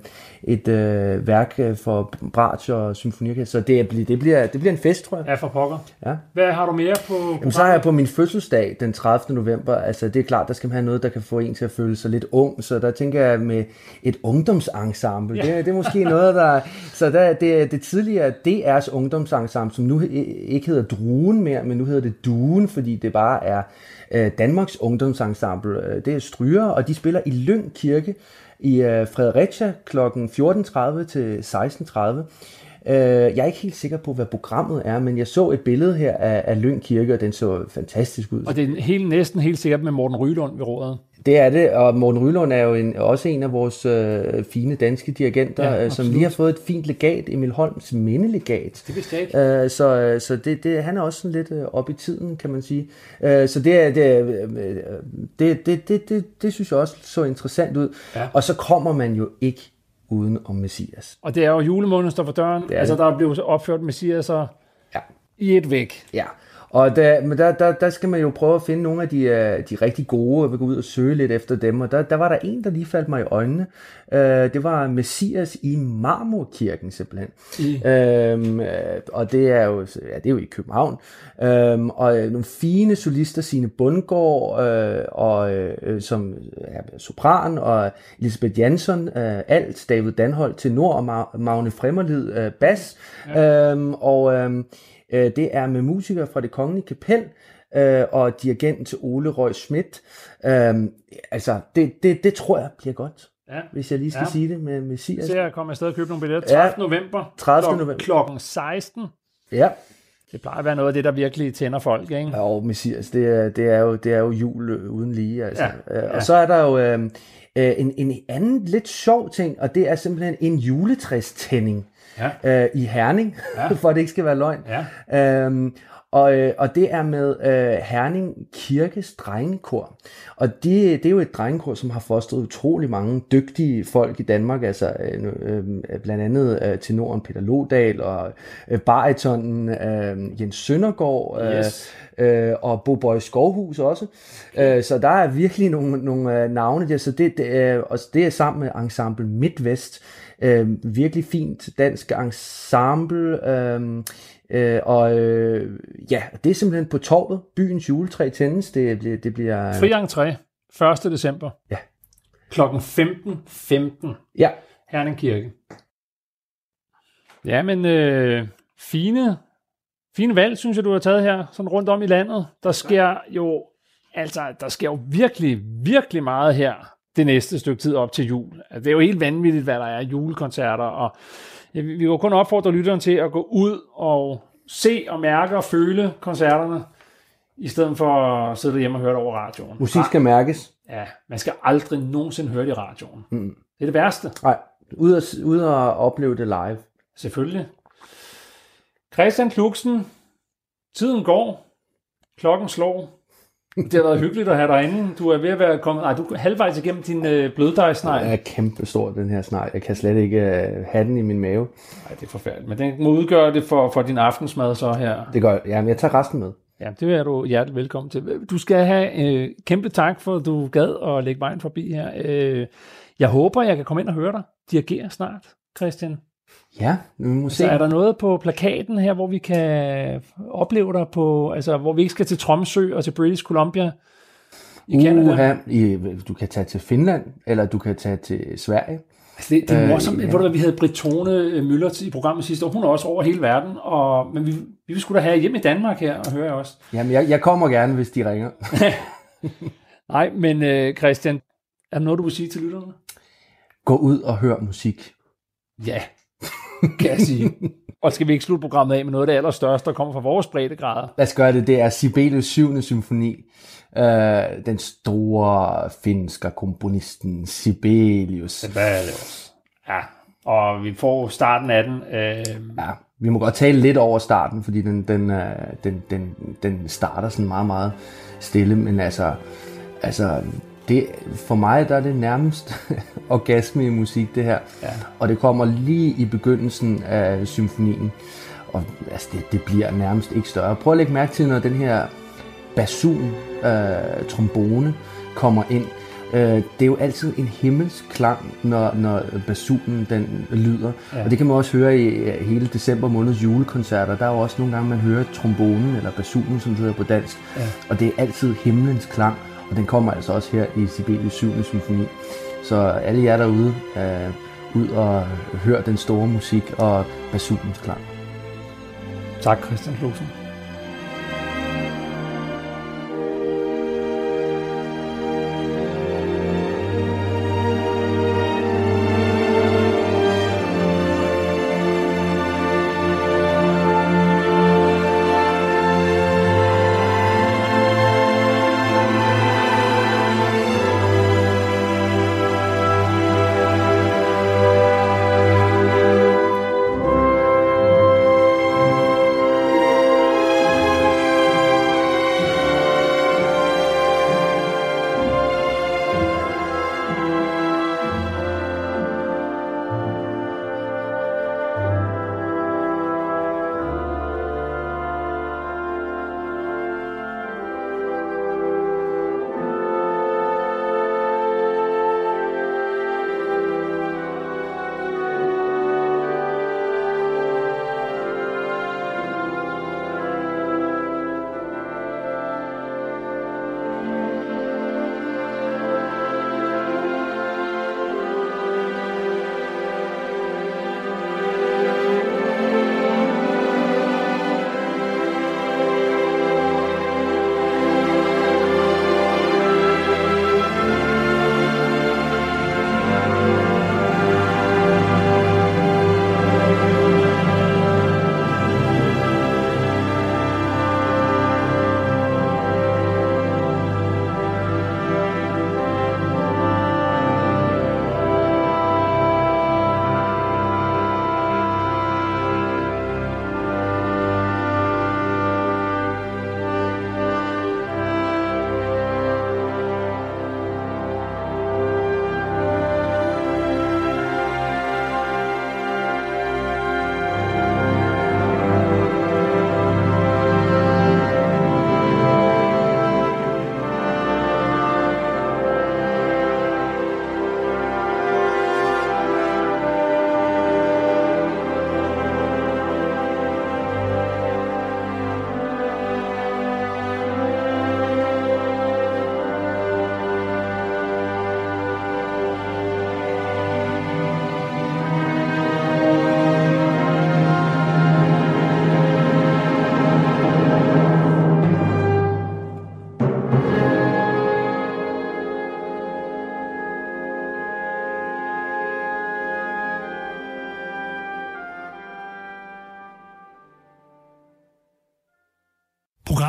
et øh, værk øh, for Bratsch og Symfoniorkester. Så det, bliver- det, bliver, det bliver en fest, tror jeg. Ja, for pokker. Ja. Hvad har du mere på Jamen, så har jeg på min fødselsdag den 30. november, altså det er klart, der skal man have noget, der kan få en til at føle sig lidt ung, så der tænker jeg med et ungdomsensemble, Ja. det, er- det er måske noget, der, så der, det er det tidligere DR's ungdomsensemble, som nu ikke hedder Druen mere, men nu hedder det Duen, fordi det bare er øh, Danmarks ungdomsensemble, Øh, det er stryger, og de spiller i Lyng Kirke i øh, Fredericia kl. 14.30 til 16.30. Øh, jeg er ikke helt sikker på, hvad programmet er, men jeg så et billede her af, af Lyng Kirke, og den så fantastisk ud. Og det er helt, næsten helt sikkert med Morten Rylund ved rådet. Det er det, og Morten Rylund er jo en, også en af vores øh, fine danske dirigenter, Ja, ja, som absolut. lige har fået et fint legat, Emil Holms mindelegat. Det vidste jeg ikke. Øh, så øh, så det, det, han er også sådan lidt øh, op i tiden, kan man sige. Øh, så det, er- det, er, øh, det, det, det, det, det synes jeg også så interessant ud. Ja. Og så kommer man jo ikke uden om Messias. Og det er jo julemåneden står for døren. er altså, det. der er blevet opført messiaser Ja. i et væk. Ja, Og der, men der, der, der skal man jo prøve at finde nogle af de, øh, de rigtig gode, og vi gå ud og søge lidt efter dem. Og der, der var der en, der lige faldt mig i øjnene. Uh, det var Messias i Marmorkirken simpelthen. I. Uh, og det er jo, ja, det er jo i København. Uh, og nogle fine solister, sine Bundgaard, uh, og, uh, som ja, sopran, og Elisabeth Jansson, uh, alt, David Danhold til nord, og Magne Fremmerlid, uh, bas. Ja. Uh, og uh, Øh, det er med musikere fra det kongelige kapel øh, og dirigenten til Ole Røg Schmidt. Øh, altså, det, det, det tror jeg bliver godt. Ja. Hvis jeg lige skal ja. sige det med Messias. Så jeg kommer afsted og købe nogle billetter. 30. Ja. november. 30. Klok- november. Klokken 16. Ja. Det plejer at være noget af det, der virkelig tænder folk, ikke? Ja, og Messias, det er, det er, jo, det er jo jul øh, uden lige. Altså. Ja. Øh, og ja. så er der jo øh, en, en anden lidt sjov ting, og det er simpelthen en juletræstænding ja. øh, i Herning, ja. for at det ikke skal være løgn. Ja. Øhm, og, øh, og det er med øh, Herning Kirkes drengekor. Og det, det er jo et drengekor, som har fostret utrolig mange dygtige folk i Danmark, altså øh, øh, blandt andet øh, tenoren Peter Lodal og øh, baritonen øh, Jens Søndergaard øh, yes. øh, og Bo Boy Skovhus også. Øh, så der er virkelig nogle, nogle øh, navne der, så det, det, øh, og det er sammen med Ensemble Midtvest, Øh, virkelig fint dansk ensemble. Øh, øh, og øh, ja, det er simpelthen på torvet. Byens juletræ tændes. Det, det, det bliver... Fri entré. 1. december. Ja. Klokken 15.15. 15. Ja. Herning Kirke. Ja, men øh, fine, fine valg, synes jeg, du har taget her, sådan rundt om i landet. Der sker jo, altså, der sker jo virkelig, virkelig meget her det næste stykke tid op til jul. Altså, det er jo helt vanvittigt, hvad der er julekoncerter, og vi vil jo kun opfordre lytteren til at gå ud og se og mærke og føle koncerterne, i stedet for at sidde hjemme og høre det over radioen. Musik skal mærkes. Ja, man skal aldrig nogensinde høre det i radioen. Mm. Det er det værste. Nej, ud og, ud og opleve det live. Selvfølgelig. Christian Kluksen, tiden går, klokken slår, det har været hyggeligt at have dig inde. Du er ved at være kommet... Nej, du er halvvejs igennem din øh, bløddejsnegl. Den er kæmpe stor, den her snegl. Jeg kan slet ikke øh, have den i min mave. Nej, det er forfærdeligt. Men den må udgøre det for, for din aftensmad så her. Det gør Ja, men jeg tager resten med. Ja, det er du hjertelig velkommen til. Du skal have øh, kæmpe tak for, at du gad at lægge vejen forbi her. Øh, jeg håber, jeg kan komme ind og høre dig dirigere snart, Christian. Ja, vi må se. Så er der noget på plakaten her, hvor vi kan opleve dig på, altså hvor vi ikke skal til Tromsø og til British Columbia i uh, Canada? I, du kan tage til Finland, eller du kan tage til Sverige. Altså det, det er morsomt. Øh, ja. Ved du, vi havde Britone øh, Møller i programmet sidste år. Hun er også over hele verden. Og, men vi, vi skulle da have hjem i Danmark her og høre også. Jamen, jeg, jeg kommer gerne, hvis de ringer. Nej, men øh, Christian, er der noget, du vil sige til lytterne? Gå ud og hør musik. Ja, kan jeg sige. Og skal vi ikke slutte programmet af med noget af det allerstørste, der kommer fra vores breddegrader? Lad os gøre det. Det er Sibelius 7. symfoni. Uh, den store finske komponisten Sibelius. Sibelius. Ja, og vi får starten af den. Uh... Ja, vi må godt tale lidt over starten, fordi den, den, uh, den, den, den starter sådan meget, meget stille, men altså, altså det, for mig der er det nærmest orgasme i musik, det her. Ja. Og det kommer lige i begyndelsen af symfonien. Og altså, det, det bliver nærmest ikke større. Prøv at lægge mærke til, når den her basun, øh, trombone, kommer ind. Øh, det er jo altid en himmelsk klang, når, når basunen den lyder. Ja. Og det kan man også høre i hele december måneds julekoncerter. Der er jo også nogle gange, man hører trombonen eller basunen, som hedder på dansk. Ja. Og det er altid himlens klang. Og den kommer altså også her i Sibelius 7. symfoni. Så alle jer derude, øh, ud og hør den store musik og basunens klang. Tak, Christian Klosen.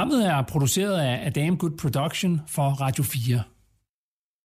Programmet er produceret af Adam Good Production for Radio 4.